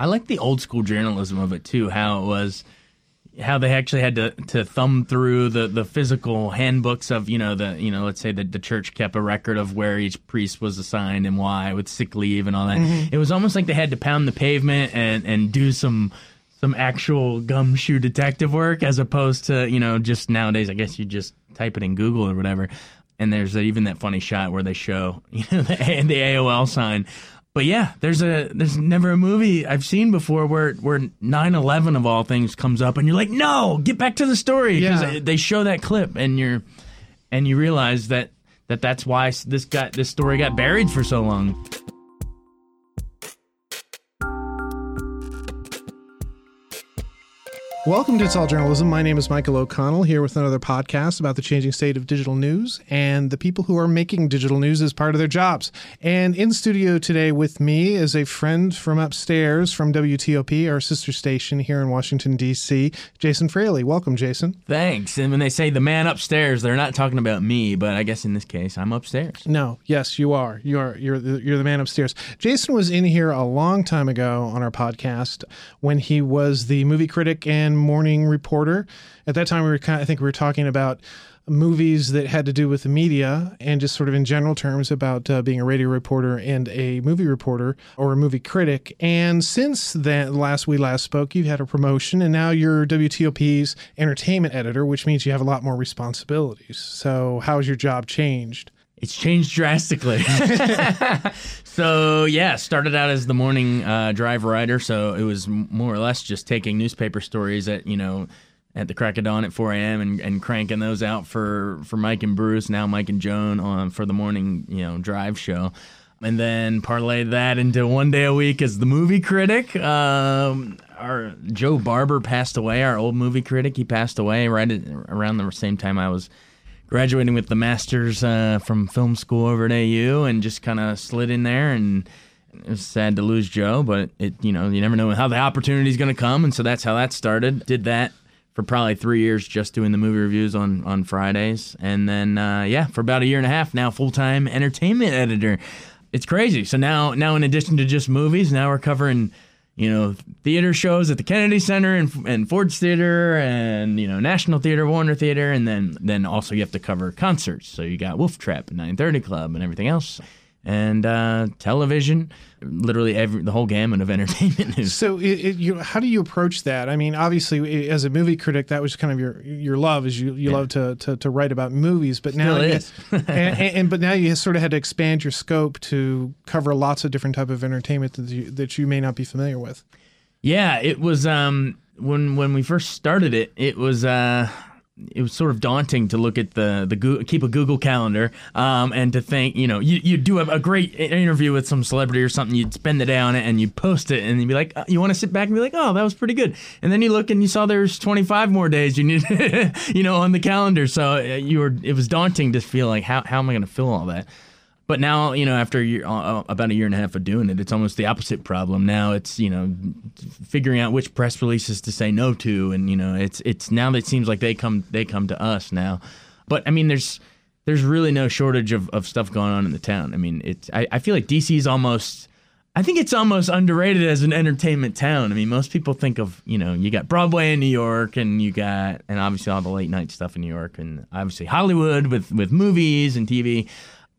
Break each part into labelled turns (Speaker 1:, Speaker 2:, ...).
Speaker 1: I like the old school journalism of it too. How it was, how they actually had to, to thumb through the, the physical handbooks of you know the you know let's say that the church kept a record of where each priest was assigned and why with sick leave and all that. Mm-hmm. It was almost like they had to pound the pavement and and do some some actual gumshoe detective work as opposed to you know just nowadays I guess you just type it in Google or whatever. And there's even that funny shot where they show you know the, the AOL sign. But yeah, there's a there's never a movie I've seen before where where 9/11 of all things comes up and you're like, "No, get back to the story."
Speaker 2: Yeah.
Speaker 1: they show that clip and you're and you realize that that that's why this got this story got buried for so long.
Speaker 2: Welcome to It's All Journalism. My name is Michael O'Connell here with another podcast about the changing state of digital news and the people who are making digital news as part of their jobs. And in studio today with me is a friend from upstairs from WTOP, our sister station here in Washington, D.C., Jason Fraley. Welcome, Jason.
Speaker 1: Thanks. And when they say the man upstairs, they're not talking about me, but I guess in this case, I'm upstairs.
Speaker 2: No, yes, you are. You are. You're the, you're the man upstairs. Jason was in here a long time ago on our podcast when he was the movie critic and morning reporter. At that time, we were kind. of, I think we were talking about movies that had to do with the media and just sort of in general terms about uh, being a radio reporter and a movie reporter or a movie critic. And since then, last we last spoke, you've had a promotion and now you're WTOP's entertainment editor, which means you have a lot more responsibilities. So, how's your job changed?
Speaker 1: It's changed drastically. so yeah, started out as the morning uh, drive writer. So it was more or less just taking newspaper stories at you know at the crack of dawn at 4 a.m. and, and cranking those out for for Mike and Bruce. Now Mike and Joan on for the morning you know drive show. And then parlayed that into one day a week as the movie critic. Um, our Joe Barber passed away. Our old movie critic, he passed away right at, around the same time I was graduating with the master's uh, from film school over at AU and just kind of slid in there and it was sad to lose Joe, but it you know you never know how the opportunity is going to come, and so that's how that started. Did that for probably three years, just doing the movie reviews on on Fridays, and then uh, yeah, for about a year and a half now, full time entertainment editor. It's crazy. So now now in addition to just movies, now we're covering you know, theater shows at the Kennedy Center and, and Ford's Theater and, you know, National Theater, Warner Theater. And then, then also you have to cover concerts. So you got Wolf Trap and 930 Club and everything else. And uh, television, literally every the whole gamut of entertainment news.
Speaker 2: So, it, it, you, how do you approach that? I mean, obviously, as a movie critic, that was kind of your your love, is you, you love to, to to write about movies. But now, you, and, and but now you sort of had to expand your scope to cover lots of different type of entertainment that you, that you may not be familiar with.
Speaker 1: Yeah, it was um when when we first started it, it was uh it was sort of daunting to look at the the keep a Google calendar um, and to think you know you you do have a great interview with some celebrity or something you'd spend the day on it and you'd post it and you'd be like uh, you want to sit back and be like oh that was pretty good. And then you look and you saw there's 25 more days you need you know on the calendar. So uh, you were it was daunting to feel like how how am I going to fill all that but now, you know, after a year, uh, about a year and a half of doing it, it's almost the opposite problem. Now it's you know figuring out which press releases to say no to, and you know it's it's now that it seems like they come they come to us now. But I mean, there's there's really no shortage of, of stuff going on in the town. I mean, it's I, I feel like DC's almost I think it's almost underrated as an entertainment town. I mean, most people think of, you know, you got Broadway in New York and you got and obviously all the late night stuff in New York and obviously Hollywood with with movies and TV.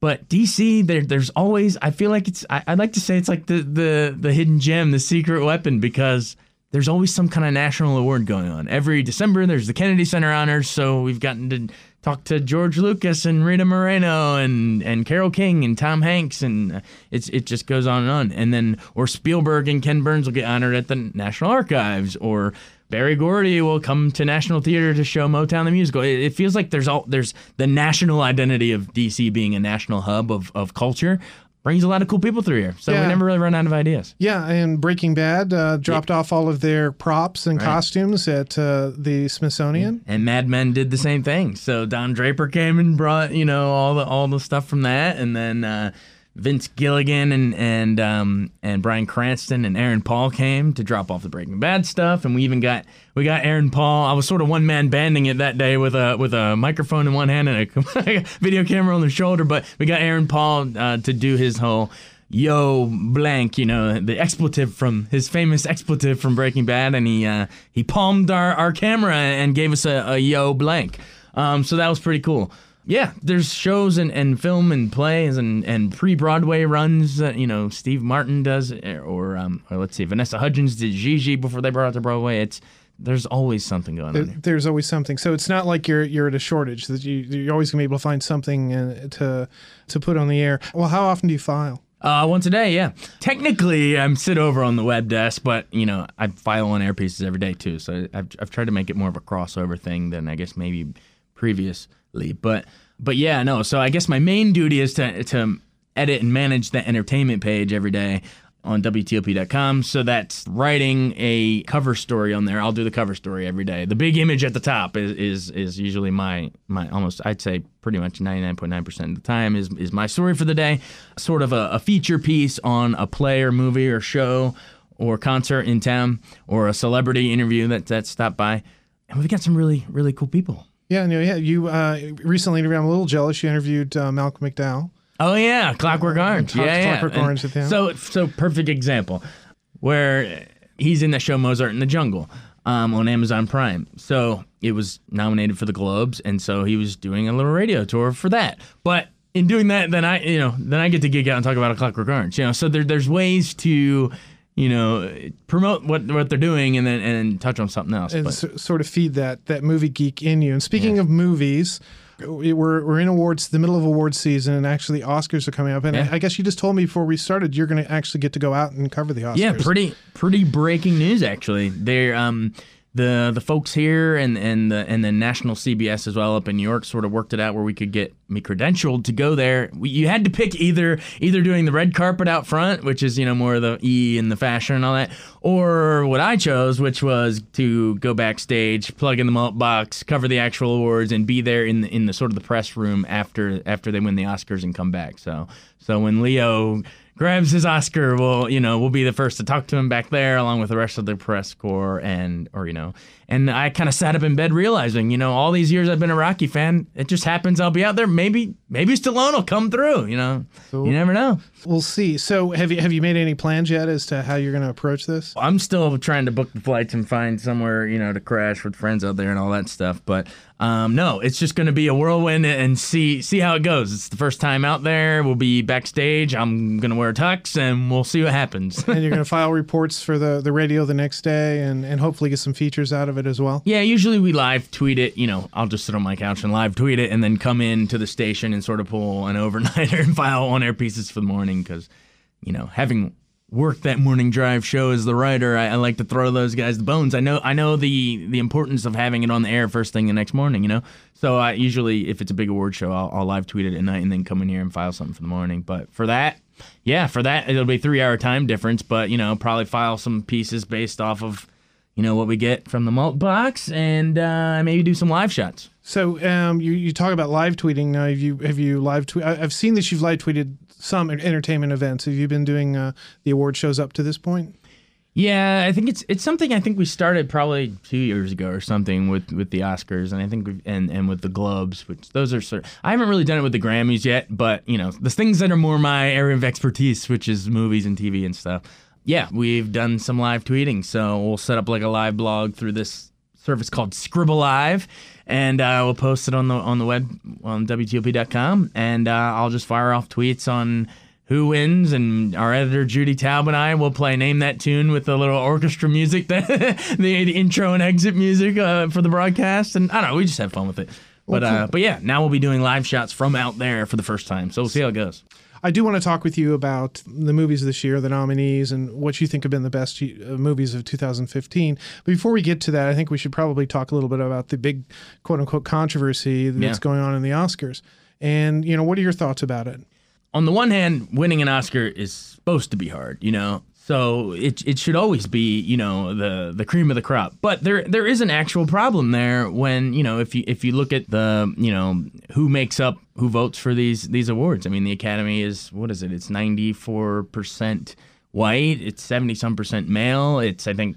Speaker 1: But DC, there, there's always. I feel like it's. I, I'd like to say it's like the the the hidden gem, the secret weapon, because there's always some kind of national award going on. Every December, there's the Kennedy Center honors. So we've gotten to talk to George Lucas and Rita Moreno and and Carole King and Tom Hanks, and uh, it's it just goes on and on. And then or Spielberg and Ken Burns will get honored at the National Archives, or Berry Gordy will come to National Theater to show Motown the musical. It, it feels like there's all there's the national identity of DC being a national hub of, of culture brings a lot of cool people through here. So
Speaker 2: Yeah.
Speaker 1: we never really run out of ideas.
Speaker 2: Yeah, and Breaking Bad uh, dropped off all of their props and costumes at uh, the Smithsonian.
Speaker 1: And Mad Men did the same thing. So Don Draper came and brought you know all the all the stuff from that, and then uh, Vince Gilligan and and um, and Bryan Cranston and Aaron Paul came to drop off the Breaking Bad stuff, and we even got we got Aaron Paul. I was sort of one man banding it that day with a with a microphone in one hand and a video camera on the shoulder, but we got Aaron Paul uh, to do his whole yo blank, you know, the expletive from his famous expletive from Breaking Bad, and he uh, he palmed our, our camera and gave us a, a yo blank. Um, so that was pretty cool. Yeah, there's shows and, and film and plays and, and pre Broadway runs that you know Steve Martin does, or um, or let's see, Vanessa Hudgens did Gigi before they brought it to Broadway. It's there's always something going
Speaker 2: There-
Speaker 1: on. Here.
Speaker 2: There's always something. So it's not like you're you're at a shortage. That you you're always gonna be able to find something uh, to to put on the air. Well, how often do you file?
Speaker 1: Uh, once a day, yeah. Technically, I'm sit over on the web desk, but you know I file on air pieces every day too. So I've I've tried to make it more of a crossover thing than I guess maybe previously. But but yeah, no. So I guess my main duty is to to edit and manage the entertainment page every day on WTOP.com. So that's writing a cover story on there. I'll do the cover story every day. The big image at the top is is, is usually my my almost I'd say pretty much 99.9% of the time is is my story for the day. Sort of a, a feature piece on a play or movie or show or concert in town or a celebrity interview that that stopped by. And we've got some really really cool people.
Speaker 2: Yeah, no, yeah. You uh, recently interviewed. I'm a little jealous. You interviewed uh, Malcolm McDowell.
Speaker 1: Oh yeah, Clockwork Orange.
Speaker 2: Clock-
Speaker 1: yeah, yeah.
Speaker 2: Clockwork
Speaker 1: And
Speaker 2: Orange the end.
Speaker 1: So so perfect example where he's in the show Mozart in the Jungle um, on Amazon Prime. So it was nominated for the Globes, and so he was doing a little radio tour for that. But in doing that, then I you know then I get to geek out and talk about a Clockwork Orange. You know, so there, there's ways to you know promote what what they're doing and then and touch on something else.
Speaker 2: and so, sort of feed that that movie geek in you. And speaking of movies, we- we're we're in awards, the middle of awards season, and actually Oscars are coming up. And
Speaker 1: Yeah.
Speaker 2: I, I guess you just told me before we started you're going to actually get to go out and cover the Oscars.
Speaker 1: Yeah, pretty pretty breaking news actually. They're um the the folks here and and the and the national CBS as well up in New York sort of worked it out where we could get me credentialed to go there. We, you had to pick either either doing the red carpet out front, which is you know more of the E and the fashion and all that, or what I chose, which was to go backstage, plug in the mult box, cover the actual awards, and be there in the in the sort of the press room after after they win the Oscars and come back. So so when Leo grabs his Oscar, we'll you know we'll be the first to talk to him back there, along with the rest of the press corps, and or you know, and I kind of sat up in bed realizing, you know, all these years I've been a Rocky fan, it just happens I'll be out there. Maybe maybe Stallone will come through. You know, you never know.
Speaker 2: We'll see. So have you have you made any plans yet as to how you're going to approach this?
Speaker 1: I'm still trying to book the flights and find somewhere, you know, to crash with friends out there and all that stuff. But um, no, it's just going to be a whirlwind and see see how it goes. It's the first time out there. We'll be backstage. I'm going to wear a tux and we'll see what happens.
Speaker 2: and you're going to file reports for the, the radio the next day and, and hopefully get some features out of it as well.
Speaker 1: yeah, usually we live tweet it. You know, I'll just sit on my couch and live tweet it and then come in to the station and sort of pull an overnighter and file on air pieces for the morning because, you know, having worked that morning drive show as the writer, I, I like to throw those guys the bones. I know I know the the importance of having it on the air first thing the next morning. You know, so I usually if it's a big award show, I'll, I'll live tweet it at night and then come in here and file something for the morning. But for that. Yeah, for that it'll be three hour time difference, but you know probably file some pieces based off of you know what we get from the mult box and uh, maybe do some live shots.
Speaker 2: So um, you, you talk about live tweeting. Now, have you have you live tweet? I- I've seen that you've live tweeted some entertainment events. Have you been doing uh, the award shows up to this point?
Speaker 1: Yeah, I think it's it's something I think we started probably two years ago or something with, with the Oscars, and I think we've, and and with the Globes, which those are sort. Of, I haven't really done it with the Grammys yet, but you know the things that are more my area of expertise, which is movies and TV and stuff. Yeah, we've done some live tweeting, so we'll set up like a live blog through this service called Scribble Live, and uh, we'll post it on the on the web on WTOP.com, and uh, I'll just fire off tweets on who wins, and our editor Judy Taub and I will play name that tune with the little orchestra music, that the, the intro and exit music uh, for the broadcast, and I don't know, we just have fun with it. But uh, but yeah, now we'll be doing live shots from out there for the first time, so we'll see how it goes.
Speaker 2: I do want to talk with you about the movies this year, the nominees, and what you think have been the best uh, movies of 2015. But before we get to that, I think we should probably talk a little bit about the big quote unquote controversy that's
Speaker 1: Yeah.
Speaker 2: going on in the Oscars. And, you know, what are your thoughts about it?
Speaker 1: on the one hand, winning an Oscar is supposed to be hard, you know. So it it should always be, you know, the the cream of the crop. But there there is an actual problem there when, you know, if you if you look at the, you know, who makes up who votes for these these awards. I mean, the Academy is what is it? It's 94% white, it's 70 some percent male. It's I think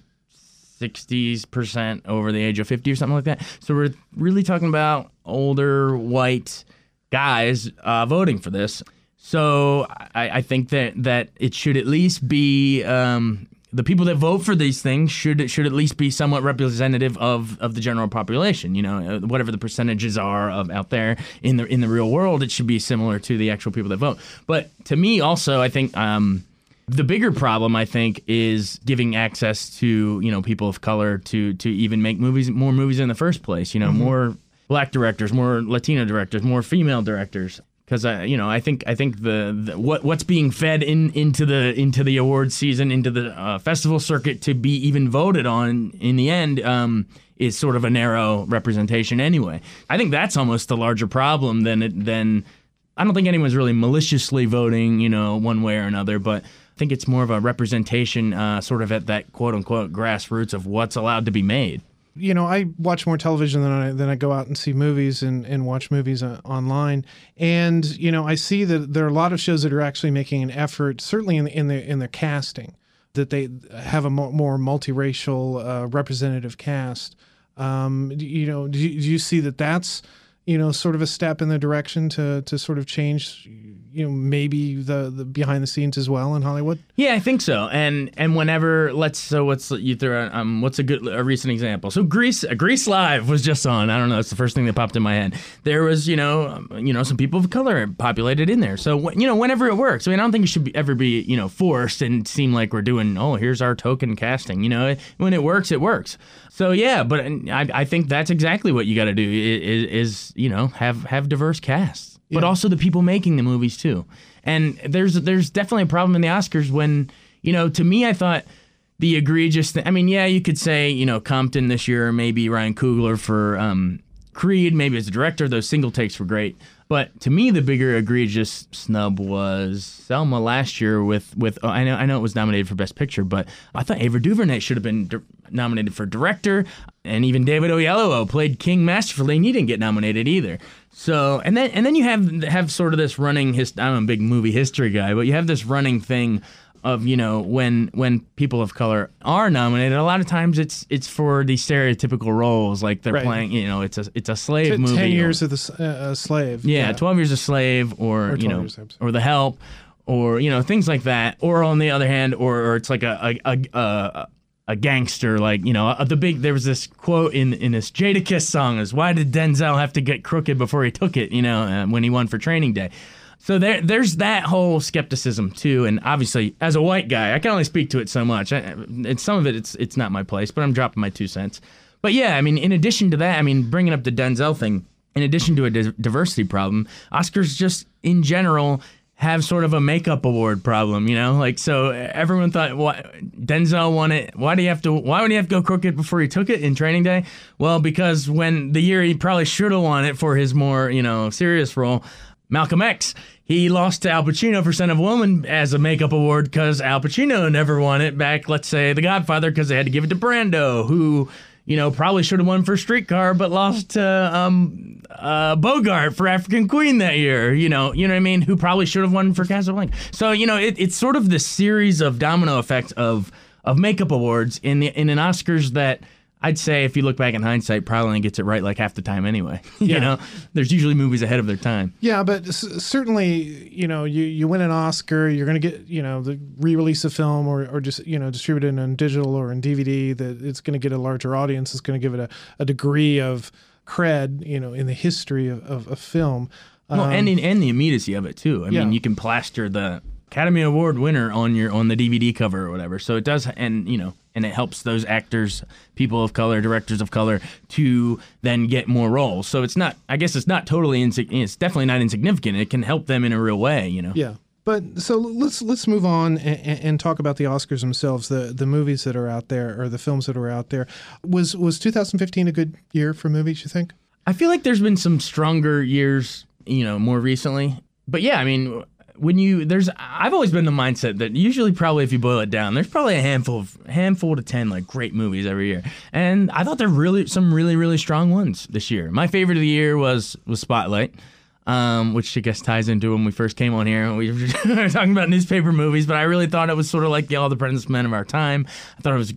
Speaker 1: 60% over the age of 50 or something like that. So we're really talking about older white guys uh, voting for this. So I, I think that that it should at least be um, the people that vote for these things should should at least be somewhat representative of, of the general population. You know, uh, whatever the percentages are of out there in the in the real world, it should be similar to the actual people that vote. But to me, also, I think. Um, the bigger problem, I think, is giving access to you know people of color to to even make movies, more movies in the first place. You know, mm-hmm. more black directors, more Latino directors, more female directors because I, you know, I think I think the, the, what what's being fed in into the into the awards season, into the uh, festival circuit to be even voted on in the end um, is sort of a narrow representation anyway. I think that's almost the larger problem than it, than I don't think anyone's really maliciously voting, you know, one way or another, but. I think it's more of a representation, uh, sort of at that quote unquote grassroots of what's allowed to be made
Speaker 2: you know, I watch more television than I than I go out and see movies and, and watch movies uh, online. And you know, I see that there are a lot of shows that are actually making an effort, certainly in the, in the in their casting, that they have a more, more multiracial, uh, representative cast. Um, you know, do you, do you see that that's you know sort of a step in the direction to to sort of change you know maybe the the behind the scenes as well in Hollywood?
Speaker 1: Yeah, I think so. And and whenever let's so what's you throw um what's a good a recent example? So Grease Grease Live was just on. I don't know. It's the first thing that popped in my head. There was you know um, you know some people of color populated in there. So you know whenever it works. I mean I don't think it should ever be you know forced and seem like we're doing oh here's our token casting. You know when it works it works. So yeah, but I, I think that's exactly what you got to do is, is you know have have diverse casts but also the people making the movies too. And there's there's definitely a problem in the Oscars when you know to me I thought the egregious. Th- I mean, yeah, you could say you know Compton this year, or maybe Ryan Coogler for um, Creed, maybe as a director. Those single takes were great. But to me, the bigger egregious snub was Selma last year with with oh, I know I know it was nominated for Best Picture, but I thought Ava DuVernay should have been di- nominated for director, and even David Oyelowo played King masterfully, and he didn't get nominated either. So and then and then you have have sort of this running his I'm a big movie history guy, but you have this running thing of you know when when people of color are nominated, a lot of times it's it's for the stereotypical roles, like they're right. playing. You know, it's a it's a slave T- movie.
Speaker 2: Ten years or, of the uh, slave.
Speaker 1: Yeah, yeah, twelve years of a slave, or, or you know, or the help, or you know things like that. Or on the other hand, or, or it's like a a, a, a a gangster, like you know, uh, the big. There was this quote in in this Jadakiss song: "Is why did Denzel have to get crooked before he took it?" You know, uh, when he won for Training Day. So there, there's that whole skepticism too, and obviously, as a white guy, I can only speak to it so much. I, and some of it, it's it's not my place, but I'm dropping my two cents. But yeah, I mean, in addition to that, I mean, bringing up the Denzel thing, in addition to a di- diversity problem, Oscars just in general have sort of a makeup award problem, you know? Like so everyone thought what Denzel won it. Why do you have to why would he have to go crooked before he took it in training day? Well, because when the year he probably should have won it for his more, you know, serious role, Malcolm X he lost to Al Pacino for Scent of a Woman as a makeup award because Al Pacino never won it back, let's say, The Godfather, because they had to give it to Brando, who, you know, probably should have won for Streetcar, but lost to um, uh, Bogart for African Queen that year. You know, you know what I mean? Who probably should have won for Casablanca. So, you know, it, it's sort of the series of domino effects of of makeup awards in the in an Oscars that – I'd say if you look back in hindsight, probably only gets it right like half the time anyway. you yeah. know, there's usually movies ahead of their time.
Speaker 2: Yeah, but s- certainly, you know, you, you win an Oscar, you're going to get, you know, the re-release of film or, or just, you know, distributed in digital or in DVD that it's going to get a larger audience. It's going to give it a, a degree of cred, you know, in the history of, of, of film.
Speaker 1: Well, um, and, in, and the immediacy of it too. I yeah. mean, you can plaster the Academy Award winner on your on the DVD cover or whatever. So it does, and you know, and it helps those actors, people of color, directors of color, to then get more roles. So it's not, I guess, it's not totally, insig- it's definitely not insignificant. It can help them in a real way, you know.
Speaker 2: Yeah. But so let's let's move on and, and, talk about the Oscars themselves, the the movies that are out there or the films that are out there. Was was 2015 a good year for movies? You think?
Speaker 1: I feel like there's been some stronger years, you know, more recently. But yeah, I mean, when you there's I've always been the mindset that usually probably if you boil it down, there's probably a handful of handful to ten like great movies every year. And I thought there were really some really really strong ones this year. My favorite of the year was was Spotlight. Um, which I guess ties into when we first came on here. We were talking about newspaper movies, but I really thought it was sort of like the All the President's Men of our time. I thought it was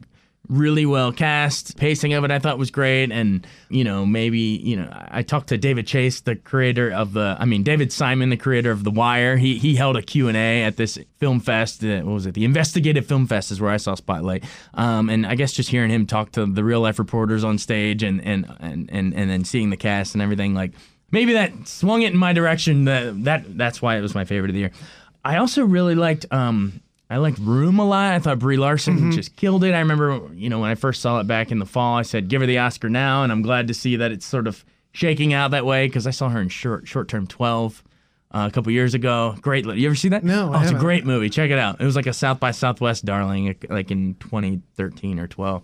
Speaker 1: really well cast. Pacing of it I thought was great and you know, maybe, you know, I talked to David Chase, the creator of the I mean David Simon, the creator of The Wire. He he held a Q&A at this film fest, uh, what was it? The Investigative Film Fest is where I saw Spotlight. Um, and I guess just hearing him talk to the real life reporters on stage and and and and, and then seeing the cast and everything like maybe that swung it in my direction that that that's why it was my favorite of the year. I also really liked um I liked Room a lot. I thought Brie Larson
Speaker 2: Mm-hmm.
Speaker 1: just killed it. I remember, you know, when I first saw it back in the fall, I said, "Give her the Oscar now," and I'm glad to see that it's sort of shaking out that way because I saw her in short short term twelve uh, a couple years ago. Great, you ever see that?
Speaker 2: No,
Speaker 1: oh, it's a great movie. Check it out. It was like a South by Southwest darling, like in 2013 or 12.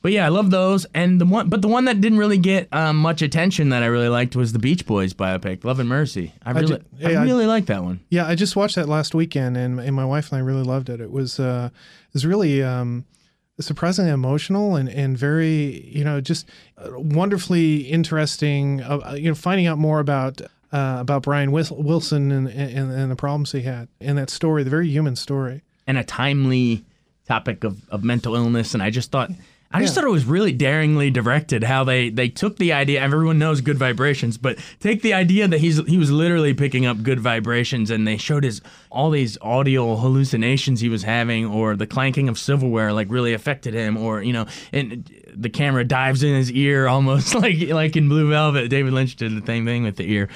Speaker 1: But yeah, I love those. And the one, but the one that didn't really get um, much attention that I really liked was the Beach Boys biopic, Love and Mercy. I really, I
Speaker 2: yeah, I-
Speaker 1: really liked that one.
Speaker 2: Yeah, I just watched that last weekend, and, and my wife and I really loved it. It was uh, it was really um, surprisingly emotional and, and very you know just uh, wonderfully interesting. Uh, you know, finding out more about uh, about Brian Wilson and, and and the problems he had in that story, the very human story.
Speaker 1: and a timely topic of, of mental illness. And I just thought, I just
Speaker 2: Yeah.
Speaker 1: thought it was really daringly directed how they, they took the idea. Everyone knows good vibrations, but take the idea that he's he was literally picking up good vibrations, and they showed his all these audio hallucinations he was having, or the clanking of silverware like really affected him, or you know, and the camera dives in his ear almost like like in Blue Velvet. David Lynch did the same thing with the ear.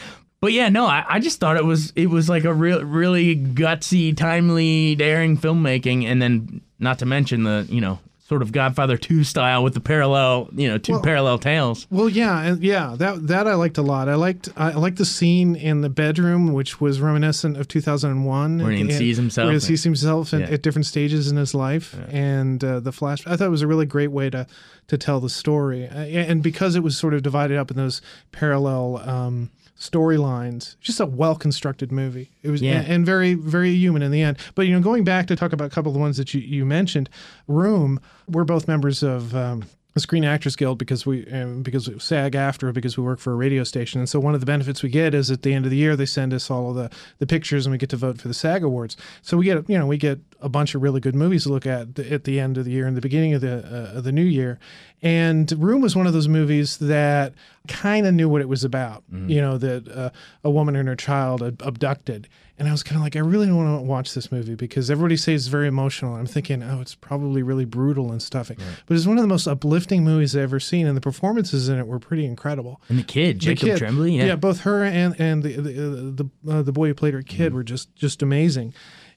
Speaker 1: But yeah, no, I, I just thought it was it was like a real really gutsy, timely, daring filmmaking, and then not to mention the you know sort of Godfather two style with the parallel you know two
Speaker 2: Well-
Speaker 1: parallel tales.
Speaker 2: Well, yeah, and yeah, that that I liked a lot. I liked I liked the scene in the bedroom, which was reminiscent of 2001,
Speaker 1: Where he
Speaker 2: and-
Speaker 1: sees himself.
Speaker 2: where he sees himself in,
Speaker 1: Yeah.
Speaker 2: at different stages in his life, and uh, the flash. I thought it was a really great way to to tell the story, uh, and because it was sort of divided up in those parallel. Um, storylines just a well constructed movie it was
Speaker 1: Yeah.
Speaker 2: and, and very very human in the end but you know going back to talk about a couple of the ones that you, you mentioned room we're both members of um, the Screen Actors Guild because we um, because SAG-AFTRA because we work for a radio station, and so one of the benefits we get is at the end of the year they send us all of the the pictures and we get to vote for the SAG awards. So we get you know we get a bunch of really good movies to look at at the end of the year and the beginning of the uh, of the new year. And Room was one of those movies that kind of knew what it was about. You know that uh, a woman and her child ab- abducted. And I was kind of like, I really don't want to watch this movie because everybody says it's very emotional. I'm thinking, oh, it's probably really brutal and stuff. But it's one of the most uplifting movies I've ever seen, and the performances in it were pretty incredible.
Speaker 1: And the kid,
Speaker 2: The
Speaker 1: Jacob
Speaker 2: kid-
Speaker 1: Tremblay, yeah.
Speaker 2: both her and and the the the, uh, the boy who played her kid were just just amazing.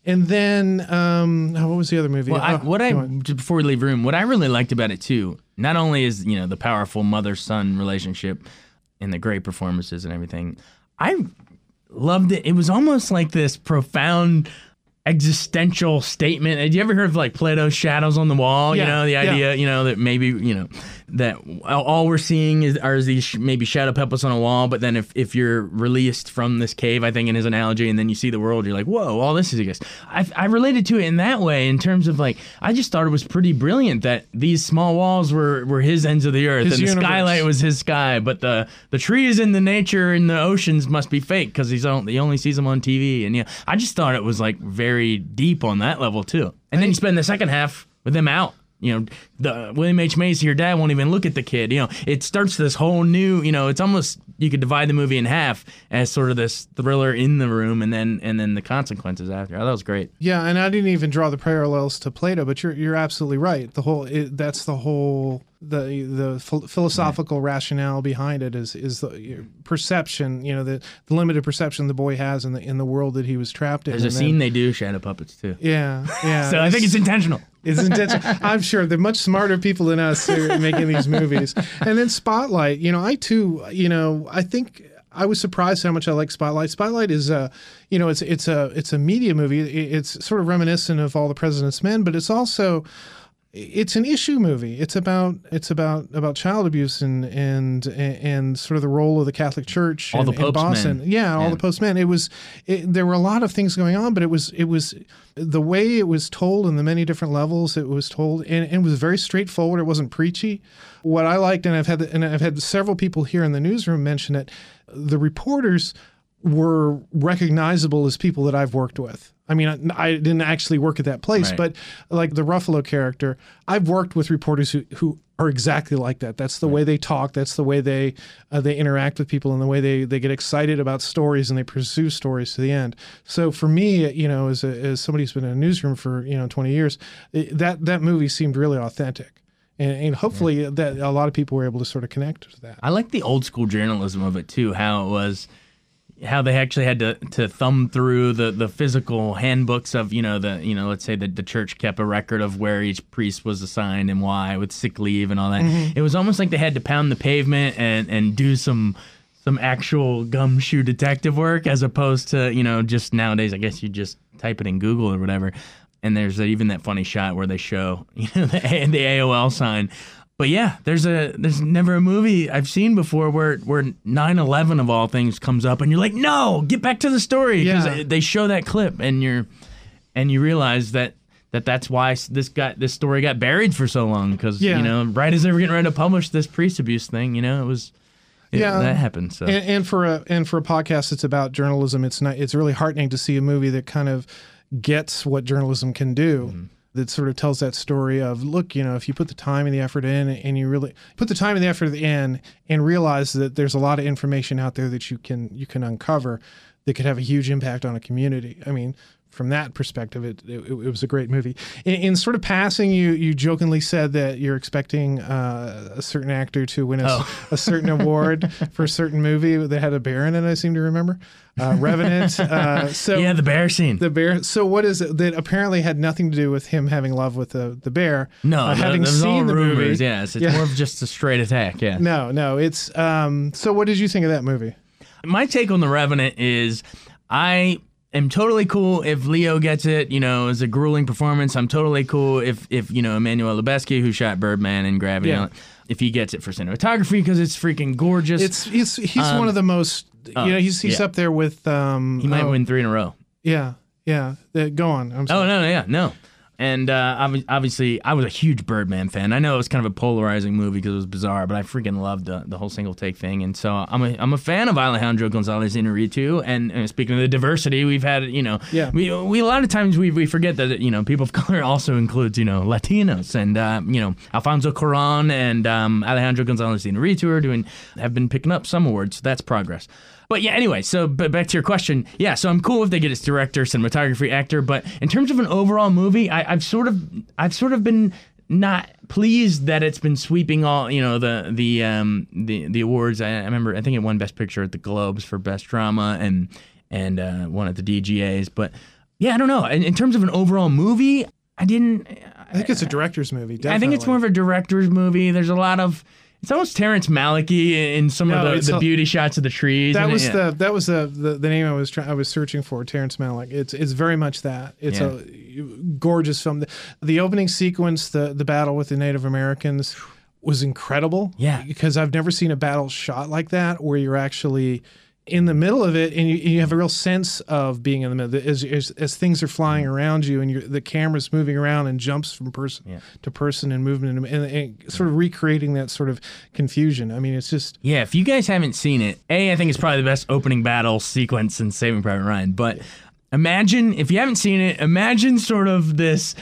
Speaker 2: And then, um, oh, what was the other movie?
Speaker 1: Well, I,
Speaker 2: Oh,
Speaker 1: what I
Speaker 2: on.
Speaker 1: just before we leave room, what I really liked about it too, not only is you know the powerful mother son relationship and the great performances and everything, I loved it. It was almost like this profound existential statement. Have you ever heard of like Plato's shadows on the wall?
Speaker 2: Yeah,
Speaker 1: you know the
Speaker 2: yeah.
Speaker 1: idea, you know that maybe you know that all- we're seeing is are these sh- maybe shadow pebbles on a wall, but then if if you're released from this cave, I think in his analogy, and then you see the world, you're like, whoa, all this is exists. I I related to it in that way in terms of like I just thought it was pretty brilliant that these small walls were were his ends of the earth,
Speaker 2: His
Speaker 1: and the skylight was his sky, but the the trees and the nature and the oceans must be fake because he's on, he only sees them on TV, and yeah, I just thought it was like very deep on that level too. And then you spend the second half with them out. You know, the William H Macy, your dad won't even look at the kid. You know, it starts this whole new. You know, it's almost you could divide the movie in half as sort of this thriller in the room, and then and then the consequences after. Oh, that was great.
Speaker 2: Yeah, and I didn't even draw the parallels to Plato, but you're you're absolutely right. The whole it, that's the whole the the ph- philosophical rationale behind it is is the your perception, you know, the, the limited perception the boy has in the in the world that he was trapped in.
Speaker 1: There's a
Speaker 2: then-
Speaker 1: scene they do shadow puppets too.
Speaker 2: Yeah, yeah.
Speaker 1: So I think it's intentional.
Speaker 2: It's intentional. I'm sure they're much smarter people than us who are making these movies. And then Spotlight, you know, I too, you know, I think I was surprised how much I like Spotlight. Spotlight is a, you know, it's it's a it's a media movie. It's sort of reminiscent of All the President's Men, but it's also it's an issue movie. It's about it's about about child abuse and and and sort of the role of the Catholic Church
Speaker 1: All
Speaker 2: in,
Speaker 1: the
Speaker 2: in Boston.
Speaker 1: men.
Speaker 2: Yeah, all
Speaker 1: Yeah.
Speaker 2: the postmen. It was it, there were a lot of things going on, but it was it was the way it was told and the many different levels it was told, and, and it was very straightforward. It wasn't preachy. What I liked, and I've had and I've had several people here in the newsroom mention it. The reporters were recognizable as people that I've worked with. I mean, I, I didn't actually work at that place,
Speaker 1: Right.
Speaker 2: but like the Ruffalo character, I've worked with reporters who, who are exactly like that. That's the way they talk. That's the way they uh, they interact with people, and the way they they get excited about stories and they pursue stories to the end. So for me, you know, as a, as somebody who's been in a newsroom for you know 20 years, it, that that movie seemed really authentic, and, and hopefully that a lot of people were able to sort of connect to that.
Speaker 1: I like the old school journalism of it too. How it was, how they actually had to, to thumb through the, the physical handbooks of you know the you know let's say that the church kept a record of where each priest was assigned and why with sick leave and all that. Mm-hmm. It was almost like they had to pound the pavement and and do some some actual gumshoe detective work as opposed to you know just nowadays I guess you just type it in Google or whatever. And there's even that funny shot where they show you know the, the AOL sign. But yeah, there's a there's never a movie I've seen before where where 9/11 of all things comes up and you're like, "No, get back to the story." Cuz
Speaker 2: Yeah.
Speaker 1: they show that clip and you're and you realize that that that's why this got this story got buried for so long cuz
Speaker 2: Yeah.
Speaker 1: you know, right as they were getting ready to publish this priest abuse thing, you know, it was it,
Speaker 2: Yeah.
Speaker 1: that happened. So
Speaker 2: And, and for a and for a podcast that's about journalism, it's not. It's really heartening to see a movie that kind of gets what journalism can do.
Speaker 1: Mm-hmm.
Speaker 2: That sort of tells that story of look, you know, if you put the time and the effort in, and you really put the time and the effort in, and realize that there's a lot of information out there that you can you can uncover that could have a huge impact on a community. I mean, from that perspective, it it, it was a great movie. In, in sort of passing, you you jokingly said that you're expecting uh, a certain actor to win a,
Speaker 1: Oh.
Speaker 2: a certain award for a certain movie that had a bear in it. I seem to remember, uh, Revenant. Uh, so
Speaker 1: yeah, the bear scene.
Speaker 2: the bear. So what is it that apparently had nothing to do with him having love with the the bear?
Speaker 1: no,
Speaker 2: uh, having seen the
Speaker 1: rumors.
Speaker 2: movie.
Speaker 1: Yes, it's
Speaker 2: Yeah.
Speaker 1: more of just a straight attack. Yeah.
Speaker 2: No, no. It's um. So what did you think of that movie?
Speaker 1: my take on the Revenant is I am totally cool if Leo gets it. You know, as a grueling performance. I'm totally cool if if you know Emmanuel Lubezki, who shot Birdman and Gravity,
Speaker 2: Yeah.
Speaker 1: if he gets it for cinematography because it's freaking gorgeous.
Speaker 2: It's he's he's one of the most. you know, he's he's
Speaker 1: Um, yeah.
Speaker 2: up there with um.
Speaker 1: he might
Speaker 2: oh,
Speaker 1: win three in a row.
Speaker 2: Yeah, yeah. Uh, go on. I'm
Speaker 1: Oh
Speaker 2: sorry.
Speaker 1: no, no, yeah, no. And uh, obviously, I was a huge Birdman fan. I know it was kind of a polarizing movie because it was bizarre, but I freaking loved the, the whole single take thing. And so I'm a, I'm a fan of Alejandro Gonzalez Inarritu. And, and speaking of the diversity, we've had you know,
Speaker 2: Yeah.
Speaker 1: we we a lot of times we, we forget that you know people of color also includes you know Latinos and uh, you know Alfonso Cuarón and um, Alejandro Gonzalez Inarritu are doing have been picking up some awards. So that's progress. But yeah, anyway, so but back to your question. Yeah, so I'm cool if they get its director, cinematography, actor, but in terms of an overall movie, I, I've sort of I've sort of been not pleased that it's been sweeping all you know the the um the the awards. I, I remember I think it won Best Picture at the Globes for Best Drama and and uh, won at the DGAs. But yeah, I don't know. In, in terms of an overall movie, I didn't.
Speaker 2: I think it's a director's movie. Definitely.
Speaker 1: I think it's more of a director's movie. There's a lot of. It's almost Terrence Malick in some
Speaker 2: No,
Speaker 1: of the, the
Speaker 2: a-
Speaker 1: beauty shots of the trees.
Speaker 2: That
Speaker 1: and it-
Speaker 2: was
Speaker 1: yeah.
Speaker 2: the that was the, the the name I was trying I was searching for. Terrence Malick. It's it's very much that. It's
Speaker 1: Yeah.
Speaker 2: a gorgeous film. The, the opening sequence, the the battle with the Native Americans, was incredible.
Speaker 1: Yeah.
Speaker 2: because I've never seen a battle shot like that where you're actually in the middle of it and you, you have a real sense of being in the middle as, as, as things are flying mm. around you and the camera's moving around and jumps from person
Speaker 1: Yeah.
Speaker 2: to person and movement and, and, and sort of recreating that sort of confusion. I mean, it's just
Speaker 1: Yeah, if you guys haven't seen it, A, I think it's probably the best opening battle sequence in Saving Private Ryan. But imagine, if you haven't seen it, imagine sort of this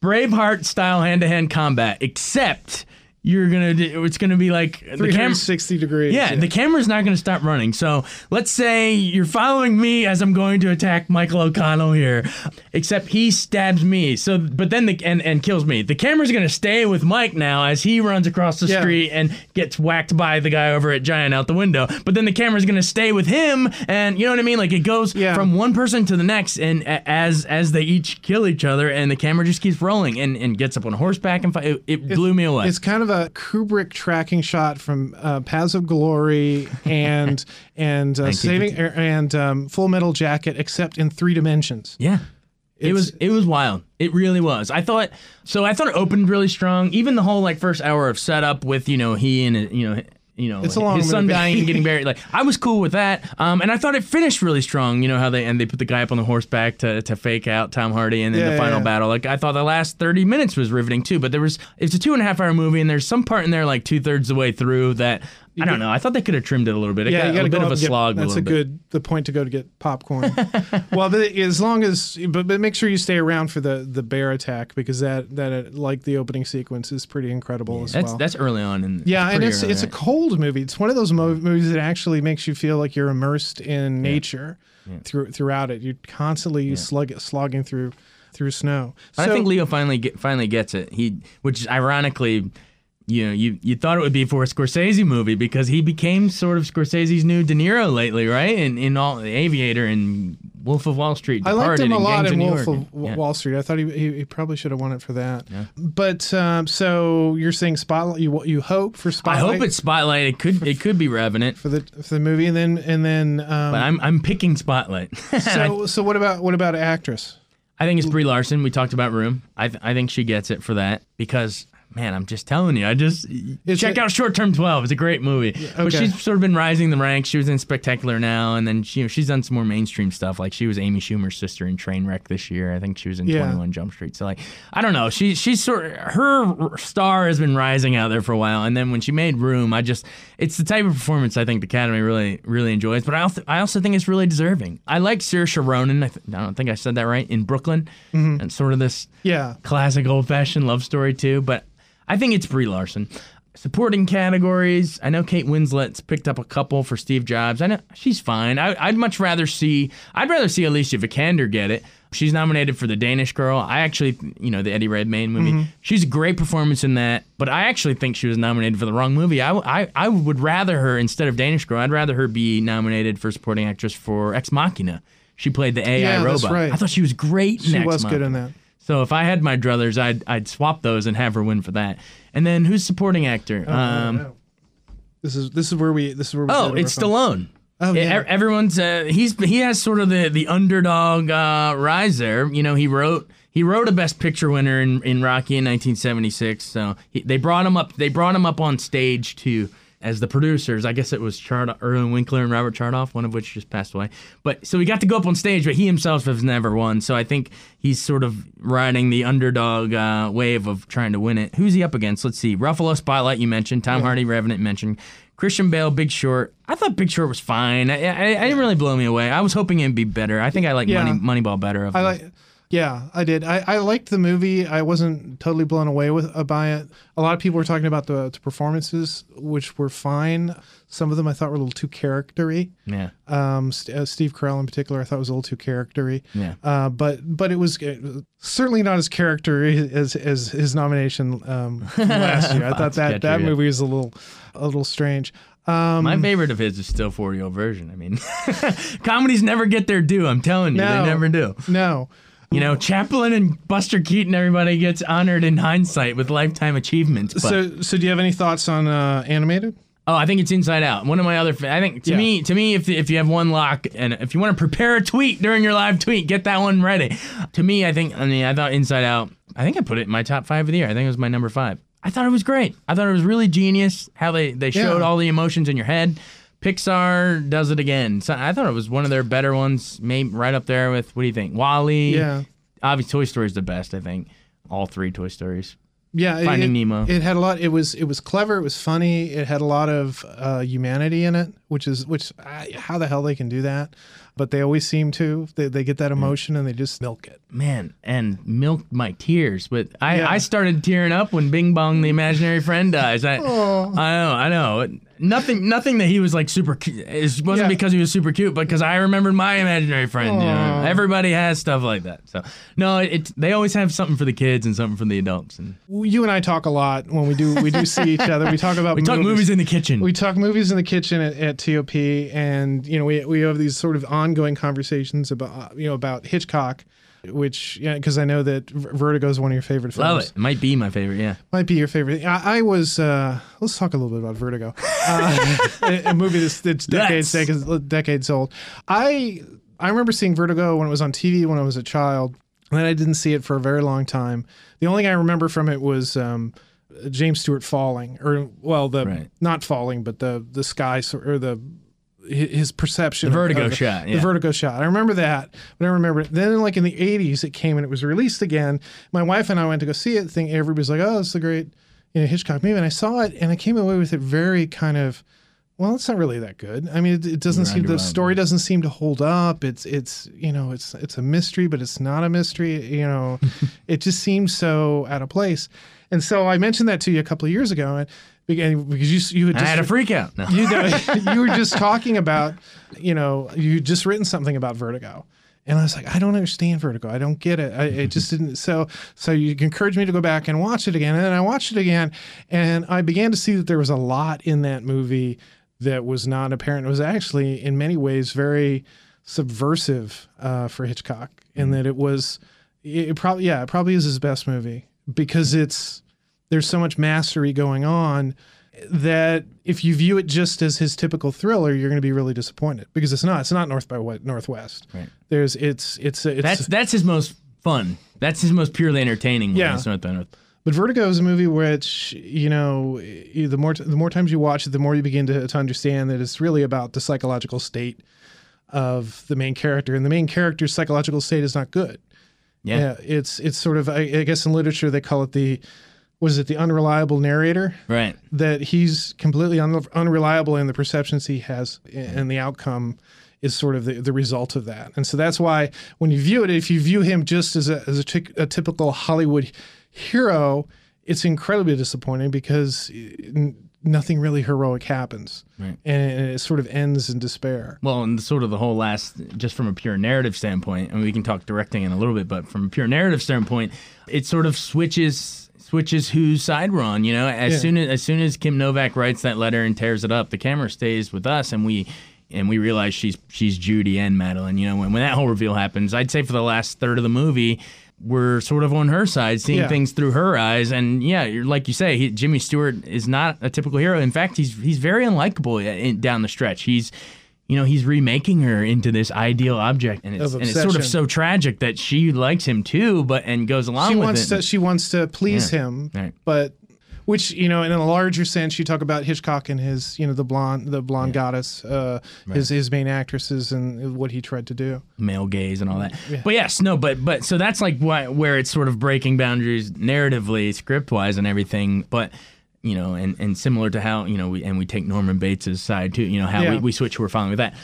Speaker 1: Braveheart style hand to hand combat, except you're going to, it's going to be like the camera.
Speaker 2: 360 degrees.
Speaker 1: Yeah, the camera's not going to stop running. So let's say you're following me as I'm going to attack Michael O'Connell here, except he stabs me. So, but then the and, and kills me. The camera's going to stay with Mike now as he runs across the
Speaker 2: Yeah.
Speaker 1: street and gets whacked by the guy over at Giant out the window. But then the camera's going to stay with him, and you know what I mean? Like it goes
Speaker 2: Yeah.
Speaker 1: from one person to the next, and as as they each kill each other, and the camera just keeps rolling and, and gets up on horseback and. It, it blew me away.
Speaker 2: It's kind of a Kubrick tracking shot from uh, Paths of Glory and and uh, saving er, and um, Full Metal Jacket, except in three dimensions.
Speaker 1: Yeah. It was it was wild. It really was. I thought so. I thought it opened really strong. Even the whole like first hour of setup with you know he and you know you know
Speaker 2: It's a long
Speaker 1: his son
Speaker 2: movie.
Speaker 1: dying and getting buried. Like I was cool with that. Um, and I thought it finished really strong. You know how they and they put the guy up on the horseback to, to fake out Tom Hardy and then
Speaker 2: Yeah,
Speaker 1: the final
Speaker 2: yeah.
Speaker 1: battle. Like I thought the last thirty minutes was riveting too. But there was it's a two and a half hour movie and there's some part in there like two thirds of the way through that I don't know. I thought they could have trimmed it a little bit. It
Speaker 2: Yeah,
Speaker 1: got
Speaker 2: you got
Speaker 1: a bit of a
Speaker 2: get-
Speaker 1: slog.
Speaker 2: That's
Speaker 1: a
Speaker 2: a good the point to go to get popcorn. well, but as long as but, but make sure you stay around for the the bear attack because that that like the opening sequence is pretty incredible as
Speaker 1: That's
Speaker 2: well.
Speaker 1: that's early on. In,
Speaker 2: yeah, and it's
Speaker 1: early,
Speaker 2: it's a cold movie. It's one of those mo- movies that actually makes you feel like you're immersed in nature through throughout it. You're constantly slug, slogging through through snow.
Speaker 1: But
Speaker 2: So-
Speaker 1: I think Leo finally get, finally gets it. He, which ironically, you know, you you thought it would be for a Scorsese movie because he became sort of Scorsese's new De Niro lately, right? In in all the Aviator and Wolf of Wall Street.
Speaker 2: I liked him a lot
Speaker 1: Gangs
Speaker 2: in Wolf
Speaker 1: York.
Speaker 2: of
Speaker 1: Yeah.
Speaker 2: Wall Street. I thought he, he, he probably should have won it for that. But um, so you're saying Spotlight? You you hope for Spotlight?
Speaker 1: I hope it's Spotlight. It could it could be Revenant,
Speaker 2: for the for the movie, and then and then. Um,
Speaker 1: but I'm I'm picking Spotlight.
Speaker 2: so so what about what about actress?
Speaker 1: I think it's Brie Larson. We talked about Room. I th- I think she gets it for that because man, I'm just telling you. I just check out Short Term 12. It's a great movie. But
Speaker 2: okay.
Speaker 1: she's sort of been rising the ranks. She was in Spectacular Now, and then she, you know, she's done some more mainstream stuff. Like she was Amy Schumer's sister in Trainwreck this year. I think she was in
Speaker 2: Yeah.
Speaker 1: 21 Jump Street. So like, I don't know. She she's sort of, her star has been rising out there for a while. And then when she made Room, I just it's the type of performance I think the Academy really really enjoys. But I also I also think it's really deserving. I like Saoirse Ronan. I, th- I don't think I said that right in Brooklyn,
Speaker 2: Mm-hmm.
Speaker 1: and sort of this
Speaker 2: Yeah,
Speaker 1: classic old fashioned love story too. But I think it's Brie Larson. Supporting categories. I know Kate Winslet's picked up a couple for Steve Jobs. I know she's fine. I, I'd much rather see. I'd rather see Alicia Vikander get it. She's nominated for the Danish Girl. I actually, you know, the Eddie Redmayne movie. Mm-hmm. She's a great performance in that. But I actually think she was nominated for the wrong movie. I, I, I would rather her instead of Danish Girl. I'd rather her be nominated for supporting actress for Ex Machina. She played the AI
Speaker 2: Yeah, that's
Speaker 1: robot.
Speaker 2: right.
Speaker 1: I thought she was great. in
Speaker 2: she was good in that.
Speaker 1: So if I had my druthers, I'd I'd swap those and have her win for that. And then who's supporting actor? um,
Speaker 2: This is this is where we this is where we
Speaker 1: oh, it's. Stallone.
Speaker 2: Oh
Speaker 1: Yeah, everyone's uh, he's he has sort of the the underdog uh, rise there. You know, he wrote he wrote a Best Picture winner in, in Rocky in 1976. So he, they brought him up. They brought him up on stage to as the producers. I guess it was Chard- Irwin Winkler and Robert Chartoff, one of which just passed away. But so he got to go up on stage, but he himself has never won. So I think he's sort of riding the underdog uh, wave of trying to win it. Who's he up against? Let's see. Ruffalo Spotlight you mentioned. Tom Hardy Revenant mentioned. Christian Bale, Big Short. I thought Big Short was fine. I, I, I didn't really blow me away. I was hoping it'd be better. I think I like
Speaker 2: Yeah.
Speaker 1: Money Moneyball better. Of
Speaker 2: I like. Yeah, I did. I, I liked the movie. I wasn't totally blown away with uh, by it. A lot of people were talking about the, the performances, which were fine. Some of them I thought were a little too charactery.
Speaker 1: yeah.
Speaker 2: Um, St- uh, Steve Carell in particular, I thought was a little too charactery.
Speaker 1: Yeah.
Speaker 2: Uh, but but it was uh, certainly not as character as as his nomination um, last year. I thought that that
Speaker 1: yeah.
Speaker 2: movie was a little a little strange. Um,
Speaker 1: My favorite of his is still 40 year old virgin. I mean, comedies never get their due. I'm telling you,
Speaker 2: No.
Speaker 1: they never do.
Speaker 2: no,
Speaker 1: You know, Chaplin and Buster Keaton, everybody gets honored in hindsight with lifetime achievements. But,
Speaker 2: so so do you have any thoughts on uh, animated?
Speaker 1: oh, I think it's Inside Out. One of my other, I think to
Speaker 2: Yeah.
Speaker 1: me, to me, if if you have one lock and if you want to prepare a tweet during your live tweet, get that one ready. To me, I think, I mean, I thought Inside Out. I think I put it in my top five of the year. I think it was my number five. I thought it was great. I thought it was really genius how they they showed
Speaker 2: Yeah.
Speaker 1: all the emotions in your head. Pixar does it again. So I thought it was one of their better ones, maybe right up there with what do you think? WALL-E.
Speaker 2: Yeah.
Speaker 1: Obviously, Toy Story is the best. I think all three Toy Stories.
Speaker 2: Yeah,
Speaker 1: Finding
Speaker 2: it,
Speaker 1: Nemo.
Speaker 2: It had a lot. It was it was clever. It was funny. It had a lot of uh, humanity in it, which is which. I, how the hell they can do that? But they always seem to. They, they get that emotion and they just milk it.
Speaker 1: Man, and milked my tears. But I,
Speaker 2: Yeah.
Speaker 1: I started tearing up when Bing Bong, the imaginary friend, dies. I, I know, I know. Nothing, nothing that he was like super. cute. It wasn't
Speaker 2: Yeah.
Speaker 1: because he was super cute, but because I remembered my imaginary friend. You know? Everybody has stuff like that. So no, it, they always have something for the kids and something for the adults. And
Speaker 2: You and I talk a lot when we do we do see each other. We talk about
Speaker 1: we talk movies in the kitchen.
Speaker 2: we talk movies in the kitchen at, at TOP, and you know we we have these sort of ongoing conversations about you know about Hitchcock, which yeah, because I know that Vertigo is one of your favorite films.
Speaker 1: Love it. Might be my favorite. Yeah.
Speaker 2: Might be your favorite. I, I was. Uh, let's talk a little bit about Vertigo, uh, a, a movie that's, that's decades decades decades old. I I remember seeing Vertigo when it was on TV when I was a child, and then I didn't see it for a very long time. The only thing I remember from it was um, James Stewart falling, or well, the
Speaker 1: Right.
Speaker 2: not falling, but the the sky or the his perception,
Speaker 1: The vertigo
Speaker 2: of
Speaker 1: shot,
Speaker 2: the
Speaker 1: yeah.
Speaker 2: vertigo shot. I remember that, but I remember it. then, like in the '80s, it came and it was released again. My wife and I went to go see it. Think everybody's like, "Oh, it's a great you know Hitchcock movie," and I saw it and I came away with it very kind of well, it's not really that good. I mean, it, it doesn't
Speaker 1: You're
Speaker 2: seem the story doesn't seem to hold up. It's it's you know it's it's a mystery, but it's not a mystery. You know, it just seems so out of place. And so I mentioned that to you a couple of years ago, and because you you had
Speaker 1: I had a freak out. No.
Speaker 2: you, know, you were just talking about, you know, you just written something about vertigo. And I was like, I don't understand vertigo. I don't get it. I, it just didn't. So, so you encouraged me to go back and watch it again. And then I watched it again, and I began to see that there was a lot in that movie that was not apparent. It was actually, in many ways, very subversive uh, for Hitchcock, in that it was, it probably, yeah, it probably is his best movie because it's there's so much mastery going on that if you view it just as his typical thriller, you're going to be really disappointed because it's not. It's not North by West, Northwest.
Speaker 1: Right.
Speaker 2: There's it's it's it's.
Speaker 1: That's that's his most fun. That's his most purely entertaining. one.
Speaker 2: Yeah.
Speaker 1: It's not the-
Speaker 2: but Vertigo is a movie which you know the more the more times you watch it, the more you begin to, to understand that it's really about the psychological state of the main character, and the main character's psychological state is not good.
Speaker 1: Yeah.
Speaker 2: Yeah, it's it's sort of I, I guess in literature they call it the was it the unreliable narrator
Speaker 1: Right.
Speaker 2: that he's completely un- unreliable in the perceptions he has and the outcome is sort of the, the result of that and so that's why when you view it if you view him just as a, as a, typical hollywood hero it's incredibly disappointing because uh, n- nothing really heroic happens
Speaker 1: Right.
Speaker 2: and it sort of ends in despair
Speaker 1: Well, and sort of the whole last, just from a pure narrative standpoint, and we can talk directing in a little bit, but from a pure narrative standpoint, it sort of switches switches whose side we're on. You know, as
Speaker 2: Yeah.
Speaker 1: soon as as soon as Kim Novak writes that letter and tears it up, the camera stays with us, and we and we realize she's she's Judy and Madeline. You know, when when that whole reveal happens, I'd say for the last third of the movie. We're sort of on her side, seeing
Speaker 2: Yeah.
Speaker 1: things through her eyes, and yeah, you're, like you say, he, Jimmy Stewart is not a typical hero. In fact, he's he's very unlikable eh, in, down the stretch. He's you know, he's remaking her into this ideal object, and it's, and it's sort of so tragic that she likes him too, but and goes along
Speaker 2: she
Speaker 1: with
Speaker 2: wants
Speaker 1: it.
Speaker 2: to she wants to please
Speaker 1: Yeah.
Speaker 2: him
Speaker 1: Right.
Speaker 2: but which you know in a larger sense you talk about hitchcock and his you know the blonde the blonde goddess uh his his main actresses and what he tried to do
Speaker 1: male gaze and all that. But yes, no, but but so that's like why, where it's sort of breaking boundaries narratively, script wise, and everything. But you know, and and similar to how you know we and we take Norman Bates's side too. You know how
Speaker 2: Yeah.
Speaker 1: we, we switch. Who we're following with that.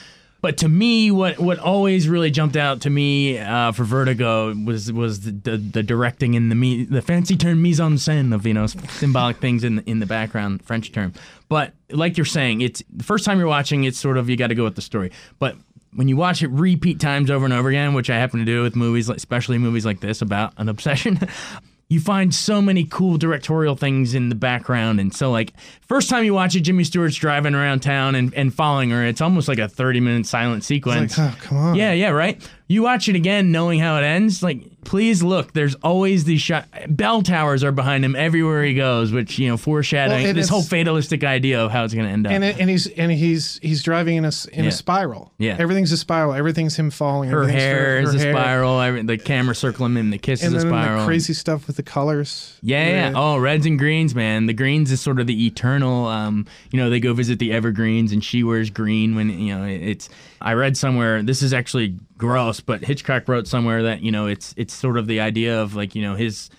Speaker 1: But to me, what what always really jumped out to me uh, for Vertigo was was the, the, the directing and the me, the fancy term mise en scène of you know symbolic things in the, in the background, French term. But like you're saying, it's the first time you're watching, it's sort of you got to go with the story. But when you watch it repeat times over and over again, which I happen to do with movies, like- especially movies like this about an obsession, you find so many cool directorial things in the background. And so, like, first time you watch it, Jimmy Stewart's driving around town and, and following her. It's almost like a 30 minute silent sequence.
Speaker 2: like oh come on
Speaker 1: Yeah, yeah, right. You watch it again, knowing how it ends. Like, please look. There's always these shot. Bell towers are behind him everywhere he goes, which you know, foreshadowing
Speaker 2: Well,
Speaker 1: this whole fatalistic idea of how it's going to end up.
Speaker 2: and it, and he's and he's he's driving in a in
Speaker 1: Yeah.
Speaker 2: a spiral
Speaker 1: Yeah.
Speaker 2: everything's a spiral everything's him falling
Speaker 1: her hair is
Speaker 2: her
Speaker 1: a
Speaker 2: hair.
Speaker 1: spiral. Every, the camera circling him. The kiss
Speaker 2: and
Speaker 1: is a spiral.
Speaker 2: the crazy stuff with the colors
Speaker 1: Yeah, yeah. Oh, reds and greens, man. The greens is sort of the eternal. Um, you know, they go visit the evergreens, and she wears green when you know it's. I read somewhere. This is actually gross, but Hitchcock wrote somewhere that you know it's it's sort of the idea of like you know his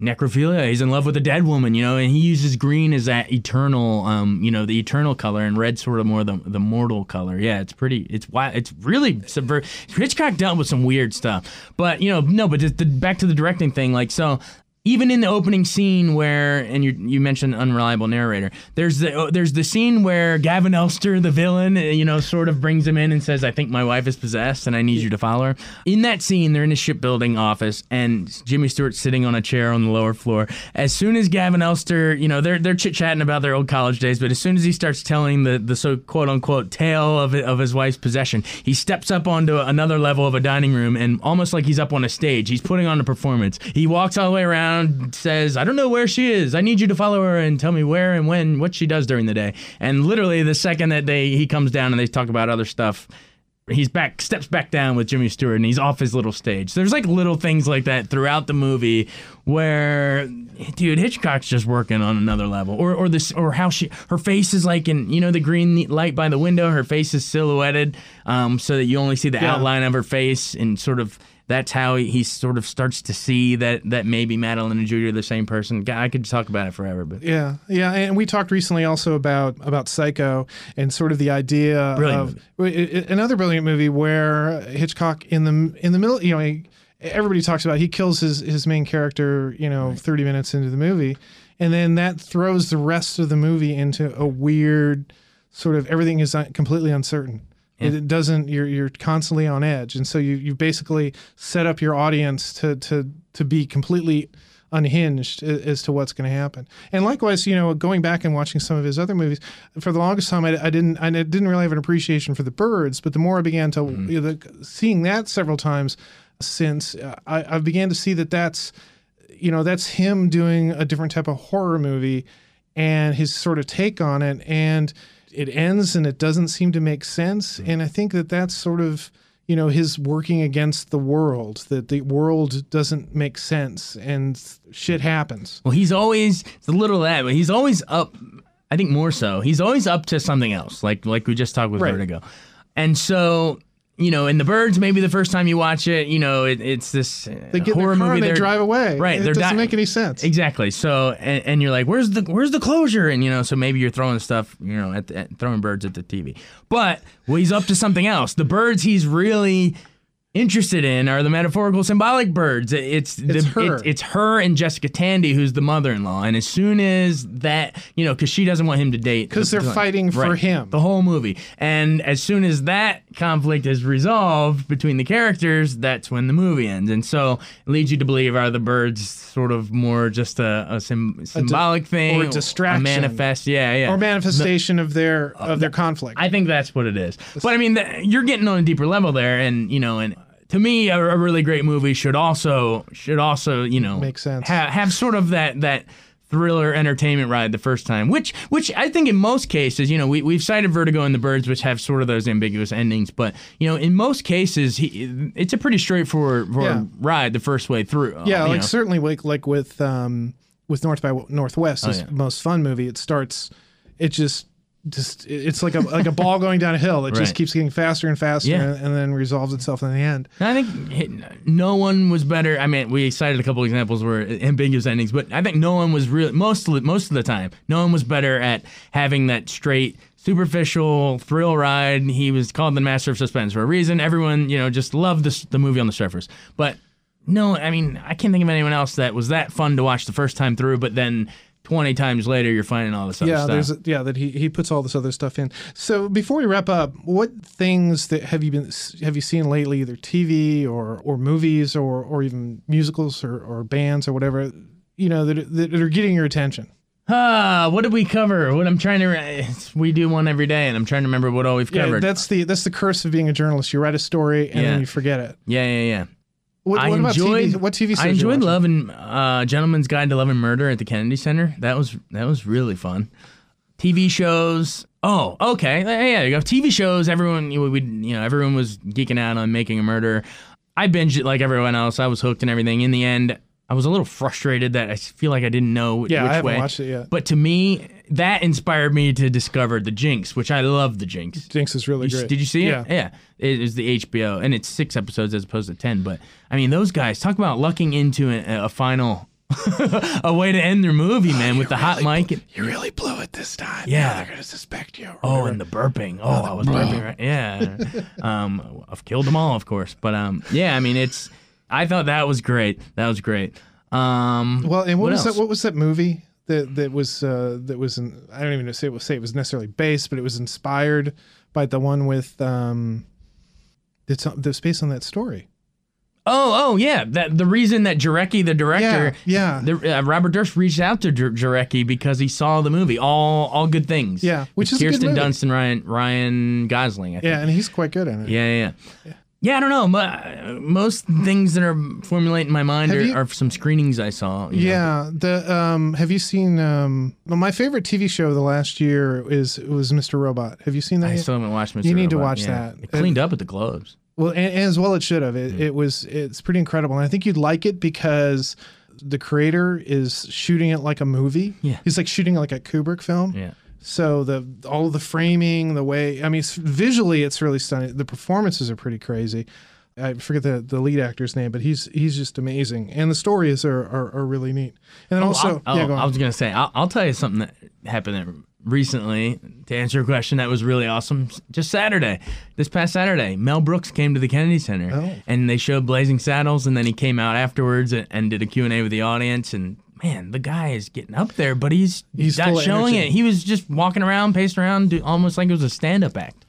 Speaker 1: necrophilia. He's in love with a dead woman, you know, and he uses green as that eternal, um, you know, the eternal color, and red sort of more the the mortal color. Yeah, it's pretty. It's why it's really subvert. Hitchcock dealt with some weird stuff, but you know, no, but just the, back to the directing thing, like so. Even in the opening scene where, and you you mentioned unreliable narrator, there's the oh, there's the scene where Gavin Elster, the villain, uh, you know, sort of brings him in and says, "I think my wife is possessed, and I need you to follow her." In that scene, they're in a shipbuilding office, and Jimmy Stewart's sitting on a chair on the lower floor. As soon as Gavin Elster, you know, they're they're chit chatting about their old college days, but as soon as he starts telling the the so quote unquote tale of of his wife's possession, he steps up onto another level of a dining room, and almost like he's up on a stage, he's putting on a performance. He walks all the way around, says, "I don't know where she is. I need you to follow her and tell me where and when what she does during the day." And literally, the second that they he comes down and they talk about other stuff he's back steps back down with Jimmy Stewart and he's off his little stage. There's like little things like that throughout the movie where dude Hitchcock's just working on another level. Or or this or how she her face is like in you know the green light by the window, her face is silhouetted um so that you only see the
Speaker 2: Yeah.
Speaker 1: outline of her face and sort of that's how he, he sort of starts to see that that maybe Madeline and Judy are the same person. God, I could talk about it forever, but
Speaker 2: Yeah, yeah, and we talked recently also about about Psycho and sort of the idea
Speaker 1: Brilliant
Speaker 2: of i- another brilliant movie where Hitchcock in the in the middle, you know, he, everybody talks about he kills his his main character, you know, thirty minutes into the movie, and then that throws the rest of the movie into a weird sort of everything is completely uncertain. It, it doesn't. You're you're constantly on edge, and so you you basically set up your audience to to to be completely unhinged as to what's going to happen. And likewise, you know, going back and watching some of his other movies, for the longest time, I, I didn't I didn't really have an appreciation for the birds. But the more I began to you know, the, seeing that several times since, uh, I, I began to see that that's you know that's him doing a different type of horror movie and his sort of take on it and it ends and it doesn't seem to make sense hmm. and i think that that's sort of you know his working against the world that the world doesn't make sense and shit happens
Speaker 1: Well, he's always it's a little of that, but he's always up. I think more so. He's always up to something else, like like we just talked with
Speaker 2: Right.
Speaker 1: Vertigo, and so you know, in the Birds, maybe the first time you watch it, you know, it, it's this
Speaker 2: they get in
Speaker 1: horror
Speaker 2: their car
Speaker 1: movie.
Speaker 2: and they drive away
Speaker 1: Right,
Speaker 2: it doesn't
Speaker 1: di-
Speaker 2: make any sense
Speaker 1: Exactly. So, and, and you're like, where's the where's the closure? And you know, so maybe you're throwing stuff, you know, at, the, at throwing birds at the TV. But well, he's up to something else. The birds he's really interested in are the metaphorical symbolic birds. It- It's
Speaker 2: It's
Speaker 1: the,
Speaker 2: her.
Speaker 1: It's, it's her and Jessica Tandy who's the mother-in-law. And as soon as that, you know, because she doesn't want him to date,
Speaker 2: 'Cause they're
Speaker 1: the-
Speaker 2: fighting for him.
Speaker 1: the whole movie. And as soon as that conflict is resolved between the characters, that's when the movie ends. And so it leads you to believe are the birds sort of more just a, a sym- symbolic thing,
Speaker 2: or a distraction.
Speaker 1: a manifest? Yeah, yeah.
Speaker 2: or manifestation of their uh, of their conflict
Speaker 1: I think that's what it is. But I mean, th- you're getting on a deeper level there, and you know, and to me, a, a really great movie should also should also you know
Speaker 2: Make sense.
Speaker 1: Ha- have sort of that that thriller entertainment ride the first time, which which I think in most cases, you know, we we've cited Vertigo and the Birds, which have sort of those ambiguous endings, but you know, in most cases, he, it's a pretty straightforward
Speaker 2: Yeah.
Speaker 1: ride the first way through.
Speaker 2: Yeah,
Speaker 1: you
Speaker 2: like
Speaker 1: know.
Speaker 2: certainly like like with um with North by Northwest, his
Speaker 1: Oh, yeah.
Speaker 2: most fun movie. It starts, it just just it's like a like a ball going down a hill. It just keeps getting faster and faster,
Speaker 1: Yeah.
Speaker 2: and, and then resolves itself in the end.
Speaker 1: I think no one was better. I mean, we cited a couple examples where ambiguous endings, but I think no one was really most of the, most of the time. No one was better at having that straight, superficial thrill ride. He was called the master of suspense for a reason. Everyone, you know, just loved this, the movie on the surface. But no, I mean, I can't think of anyone else that was that fun to watch the first time through, but then. 20 times later, you're finding all this other
Speaker 2: Yeah,
Speaker 1: stuff.
Speaker 2: there's yeah that he he puts all this other stuff in. So before we wrap up, what things that have you been have you seen lately, either TV or or movies or or even musicals or, or bands or whatever, you know that that are getting your attention?
Speaker 1: Ah, what did we cover? What I'm trying to. re- We do one every day, and I'm trying to remember what all we've
Speaker 2: Yeah,
Speaker 1: covered.
Speaker 2: that's the that's the curse of being a journalist. You write a story and
Speaker 1: Yeah.
Speaker 2: then you forget it.
Speaker 1: yeah, yeah, yeah.
Speaker 2: What,
Speaker 1: I
Speaker 2: what about
Speaker 1: enjoyed-
Speaker 2: TV? What TV shows?
Speaker 1: I enjoyed
Speaker 2: watching?
Speaker 1: loving uh, Gentleman's Guide to Love and Murder at the Kennedy Center. That was that was really fun. TV shows. Oh, okay. Yeah, you go. TV shows. Everyone, you, we, you know, everyone was geeking out on Making a Murder. I binged it like everyone else. I was hooked and everything. In the end, I was a little frustrated that I feel like I didn't know
Speaker 2: Yeah,
Speaker 1: which
Speaker 2: I haven't
Speaker 1: way.
Speaker 2: watched it yet.
Speaker 1: But to me, that inspired me to discover The Jinx, which I love. The Jinx.
Speaker 2: Jinx is really
Speaker 1: You
Speaker 2: great.
Speaker 1: Did you see it?
Speaker 2: Yeah.
Speaker 1: Yeah. It is the HBO, and it's six episodes as opposed to ten. But I mean, those guys talk about lucking into a, a final, a way to end their movie, man, with the hot mic. And,
Speaker 2: You really blew it this time.
Speaker 1: Yeah.
Speaker 2: Now they're gonna suspect you.
Speaker 1: oh,
Speaker 2: whatever.
Speaker 1: and the burping. Oh, I was burping. Right? Yeah. um, I've killed them all, of course. But um, yeah. I mean, it's. I thought that was great. That was great. Um,
Speaker 2: well, and what, was
Speaker 1: else?
Speaker 2: that? What was that movie that that was uh, that was? In, I don't even know say it was say it was necessarily based, but it was inspired by the one with um, that's based on that story.
Speaker 1: Oh, oh, yeah. That the reason that Jarecki, the director,
Speaker 2: Yeah, yeah.
Speaker 1: the, uh, Robert Durst reached out to J- Jarecki because he saw the movie, all all good things.
Speaker 2: Yeah, which is
Speaker 1: Kirsten. Dunst and Ryan Ryan Gosling. I think.
Speaker 2: Yeah, and he's quite good in it.
Speaker 1: yeah, yeah. yeah. Yeah, I don't know. Mo- Most things that are formulating my mind are,
Speaker 2: you-
Speaker 1: are some screenings I saw. you know.
Speaker 2: Yeah, the um, have you seen um, well, my favorite TV show of the last year is was Mr. Robot. Have you seen that?
Speaker 1: I
Speaker 2: yet?
Speaker 1: still haven't watched Mr. Robot.
Speaker 2: You need to watch
Speaker 1: yeah.
Speaker 2: that.
Speaker 1: It cleaned up at the Globes.
Speaker 2: Well, and, and as well it should have. It,
Speaker 1: Hmm.
Speaker 2: it was it's pretty incredible, and I think you'd like it because the creator is shooting it like a movie.
Speaker 1: Yeah.
Speaker 2: he's like shooting like a Kubrick film.
Speaker 1: Yeah.
Speaker 2: So the all the framing, the way I mean, it's, visually it's really stunning. The performances are pretty crazy. I forget the, the lead actor's name, but he's he's just amazing, and the stories are are, are really neat. And then oh,
Speaker 1: also,
Speaker 2: yeah,
Speaker 1: oh,
Speaker 2: go.
Speaker 1: I was gonna say, I'll, I'll tell you something that happened recently to answer your question. That was really awesome. Just Saturday, this past Saturday, Mel Brooks came to the Kennedy Center,
Speaker 2: Oh.
Speaker 1: and they showed Blazing Saddles, and then he came out afterwards and, and did a Q and A with the audience. And man, the guy is getting up there, but he's
Speaker 2: He's
Speaker 1: not showing
Speaker 2: energy.
Speaker 1: it. He was just walking around, pacing around, do, almost like it was a stand-up act.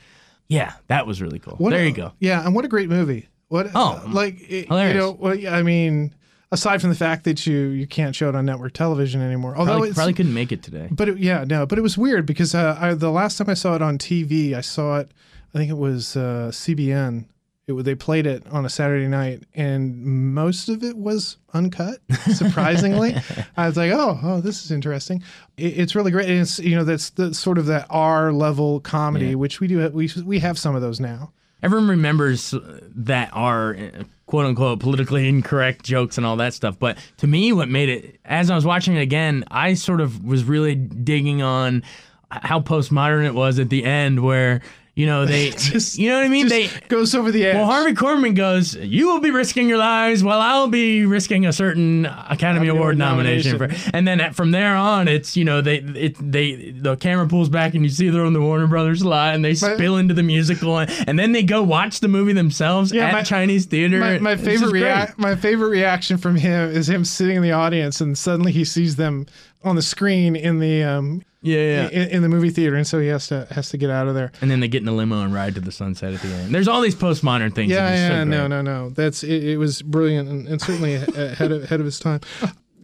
Speaker 1: Yeah, that was really cool.
Speaker 2: What
Speaker 1: there
Speaker 2: a-
Speaker 1: you go.
Speaker 2: Yeah, and what a great movie. What
Speaker 1: Oh,
Speaker 2: like it- you know, well, yeah, I mean, aside from the fact that you you can't show it on network television anymore, although
Speaker 1: Probably, probably couldn't make it today.
Speaker 2: But it, yeah, no, but it was weird because uh, I, the last time I saw it on TV, I saw it. I think it was uh, CBN. It, they played it on a Saturday night, and most of it was uncut. Surprisingly, I was like, "Oh, oh, this is interesting." It, it's really great. And it's you know that's the sort of that R level comedy,
Speaker 1: Yeah.
Speaker 2: which we do. We we have some of those now.
Speaker 1: Everyone remembers that are uh, quote unquote politically incorrect jokes and all that stuff. But to me, what made it, as I was watching it again, I sort of was really digging on how postmodern it was at the end, where, you know, they,
Speaker 2: Just-
Speaker 1: you know what I mean?
Speaker 2: Just
Speaker 1: They,
Speaker 2: goes over the edge.
Speaker 1: well, Harvey Korman goes, "You will be risking your lives, while I'll be risking a certain Academy
Speaker 2: Academy
Speaker 1: Award nomination."
Speaker 2: nomination.
Speaker 1: For, and then at- from there on, it's you know they it they the camera pulls back and you see they're on the Warner Brothers lot and they
Speaker 2: My-
Speaker 1: spill into the musical and, and then they go watch the movie themselves
Speaker 2: Yeah,
Speaker 1: at
Speaker 2: my-
Speaker 1: Chinese theater.
Speaker 2: my, my favorite rea- my favorite reaction from him is him sitting in the audience and suddenly he sees them on the screen in the um
Speaker 1: Yeah, yeah.
Speaker 2: in, in the movie theater and so he has to has to get out of there.
Speaker 1: and then they get in a limo and ride to the sunset at the end. There's all these postmodern things.
Speaker 2: Yeah,
Speaker 1: are so
Speaker 2: yeah, no, no, no. That's it, it was brilliant and, and certainly ahead of, ahead of his time.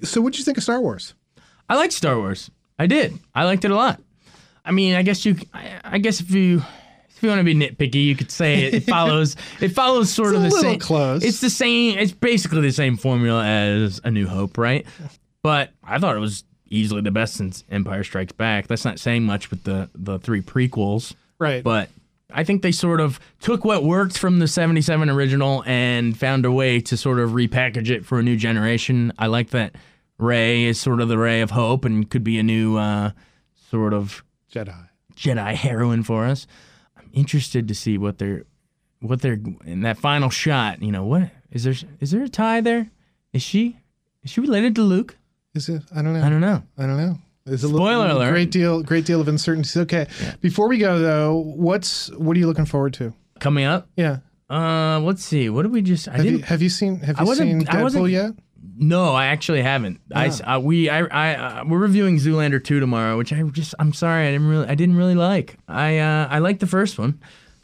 Speaker 2: So what'd you think of Star Wars?
Speaker 1: I liked Star Wars. I did. I liked it a lot. I mean, I guess you. I, I guess if you. If you want to be nitpicky, you could say it, it follows. It follows sort of the same.
Speaker 2: close.
Speaker 1: It's the same. It's basically the same formula as A New Hope, right? But I thought it was easily the best since Empire Strikes Back. That's not saying much with the the three prequels.
Speaker 2: Right.
Speaker 1: But I think they sort of took what worked from the 77 original and found a way to sort of repackage it for a new generation. I like that Rey is sort of the ray of hope and could be a new uh, sort of
Speaker 2: Jedi.
Speaker 1: Jedi heroine for us. I'm interested to see what they're what they're in that final shot. You know, what is there? Is there a tie there? Is she is she related to Luke?
Speaker 2: Is it? I don't know.
Speaker 1: I don't know.
Speaker 2: I don't know. There's a
Speaker 1: Spoiler
Speaker 2: little,
Speaker 1: alert.
Speaker 2: great deal, great deal of uncertainty. Okay, before we go though, what's what are you looking forward to?
Speaker 1: Coming up.
Speaker 2: Yeah,
Speaker 1: Uh, let's see. What did we just? I
Speaker 2: have
Speaker 1: didn't.
Speaker 2: you have you seen have you
Speaker 1: wasn't-
Speaker 2: seen
Speaker 1: I wasn't-
Speaker 2: Deadpool yet?
Speaker 1: No, I actually haven't. I, s- uh, we I I uh, we're reviewing Zoolander 2 tomorrow, which I just I'm sorry I didn't really I didn't really like. I uh I liked the first one.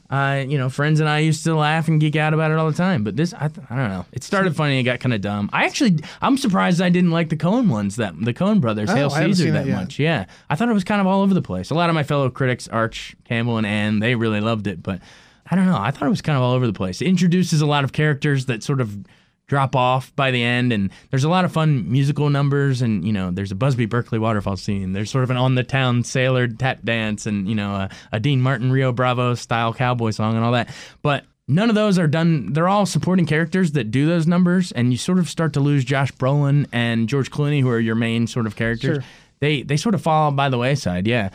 Speaker 1: Uh, you know, friends and I used to laugh and geek out about it all the time. But this, I, th- I don't know. It started funny and got kind of dumb. I actually, I'm surprised I didn't like the Coen ones, that the Coen brothers,
Speaker 2: Oh,
Speaker 1: Hail Caesar, that
Speaker 2: that
Speaker 1: much. Yeah, I thought it was kind of all over the place. A lot of my fellow critics, Arch Campbell and Ann, they really loved it, but I don't know. I thought it was kind of all over the place. It introduces a lot of characters that sort of drop off by the end and there's a lot of fun musical numbers and you know there's a busby berkeley waterfall scene there's sort of an on the town sailor tap dance and you know a, a dean martin rio bravo style cowboy song and all that but none of those are done they're all supporting characters that do those numbers and you sort of start to lose josh brolin and george clooney who are your main sort of characters
Speaker 2: Sure.
Speaker 1: they they sort of fall by the wayside yeah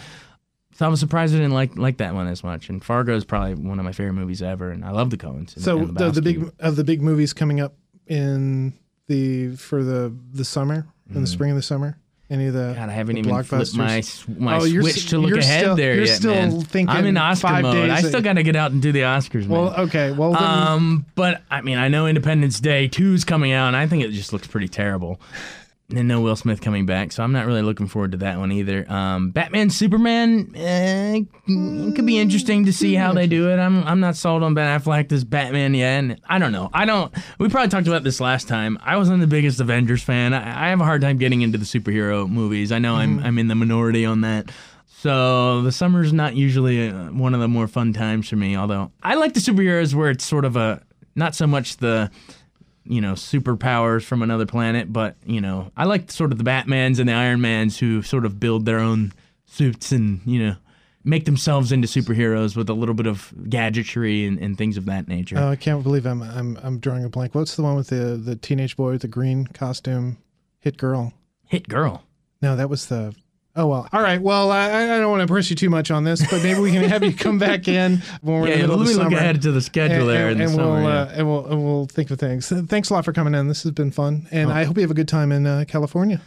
Speaker 1: so I was surprised I didn't like like that one as much. And Fargo is probably one of my favorite movies ever, and I love the Coens. And,
Speaker 2: So
Speaker 1: and
Speaker 2: the, the
Speaker 1: Lebowski.
Speaker 2: big of the big movies coming up in the for the the summer in the spring of the summer. Any of the
Speaker 1: Mm. God, I haven't
Speaker 2: the
Speaker 1: even flipped my my
Speaker 2: Oh, you're
Speaker 1: switch
Speaker 2: s-
Speaker 1: to look
Speaker 2: you're
Speaker 1: ahead
Speaker 2: still-
Speaker 1: there
Speaker 2: you're
Speaker 1: yet,
Speaker 2: still
Speaker 1: man.
Speaker 2: thinking
Speaker 1: I'm in Oscar
Speaker 2: five
Speaker 1: mode. I still got to get out and do the Oscars, man.
Speaker 2: Well, okay. Well, then,
Speaker 1: um, but I mean, I know Independence Day 2 is coming out, and I think it just looks pretty terrible. And no Will Smith coming back, so I'm not really looking forward to that one either. Um, Batman, Superman, eh, could be interesting to see how they do it. I'm I'm not sold on Ben Affleck as Batman yet, and I don't know. I don't. We probably talked about this last time. I wasn't the biggest Avengers fan. I, I have a hard time getting into the superhero movies. I know I'm I'm in the minority on that. So the summer's not usually uh, one of the more fun times for me. Although I like the superheroes where it's sort of a not so much the you know superpowers from another planet, but you know I like sort of the Batmans and the Iron Mans who sort of build their own suits and you know make themselves into superheroes with a little bit of gadgetry and, and things of that nature.
Speaker 2: oh, I can't believe I'm I'm I'm drawing a blank. What's the one with the the teenage boy with the green costume? Hit girl.
Speaker 1: Hit girl.
Speaker 2: No, that was the Oh well. All right. Well, I, I don't want to press you too much on this, but maybe we can have you come back in when we're
Speaker 1: Yeah,
Speaker 2: in the middle
Speaker 1: let
Speaker 2: of
Speaker 1: me
Speaker 2: the
Speaker 1: look
Speaker 2: summer.
Speaker 1: ahead to the schedule there in
Speaker 2: and,
Speaker 1: the
Speaker 2: we'll
Speaker 1: yeah.
Speaker 2: uh, and we'll and we'll think of things. Thanks a lot for coming in. This has been fun, and
Speaker 1: Oh.
Speaker 2: I hope you have a good time in uh, California.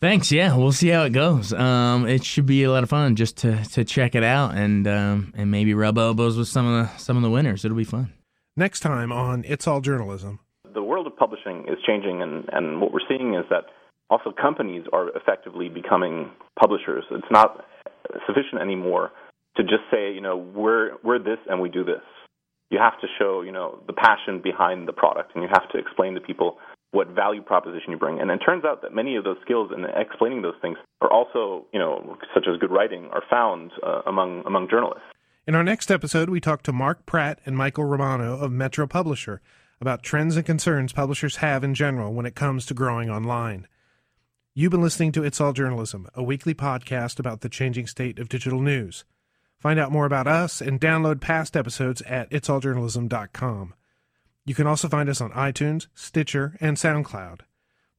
Speaker 1: Thanks. Yeah, we'll see how it goes. Um, it should be a lot of fun just to, to check it out and um, and maybe rub elbows with some of the some of the winners. It'll be fun.
Speaker 2: Next time on It's All Journalism.
Speaker 3: the world of publishing is changing, and, and what we're seeing is that also companies are effectively becoming publishers. It's not sufficient anymore to just say, you know, we're we're this and we do this. You have to show, you know, the passion behind the product, and you have to explain to people what value proposition you bring. And it turns out that many of those skills in explaining those things are also, you know, such as good writing, are found uh, among among journalists.
Speaker 2: In our next episode, we talk to Mark Pratt and Michael Romano of Metro Publisher about trends and concerns publishers have in general when it comes to growing online. You've been listening to It's All Journalism, a weekly podcast about the changing state of digital news. Find out more about us and download past episodes at itsalljournalism.com. You can also find us on iTunes, Stitcher, and SoundCloud.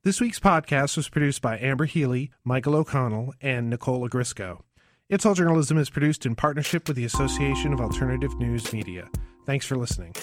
Speaker 2: This week's podcast was produced by Amber Healy, Michael O'Connell, and Nicole Agrisco. It's All Journalism is produced in partnership with the Association of Alternative News Media. Thanks for listening.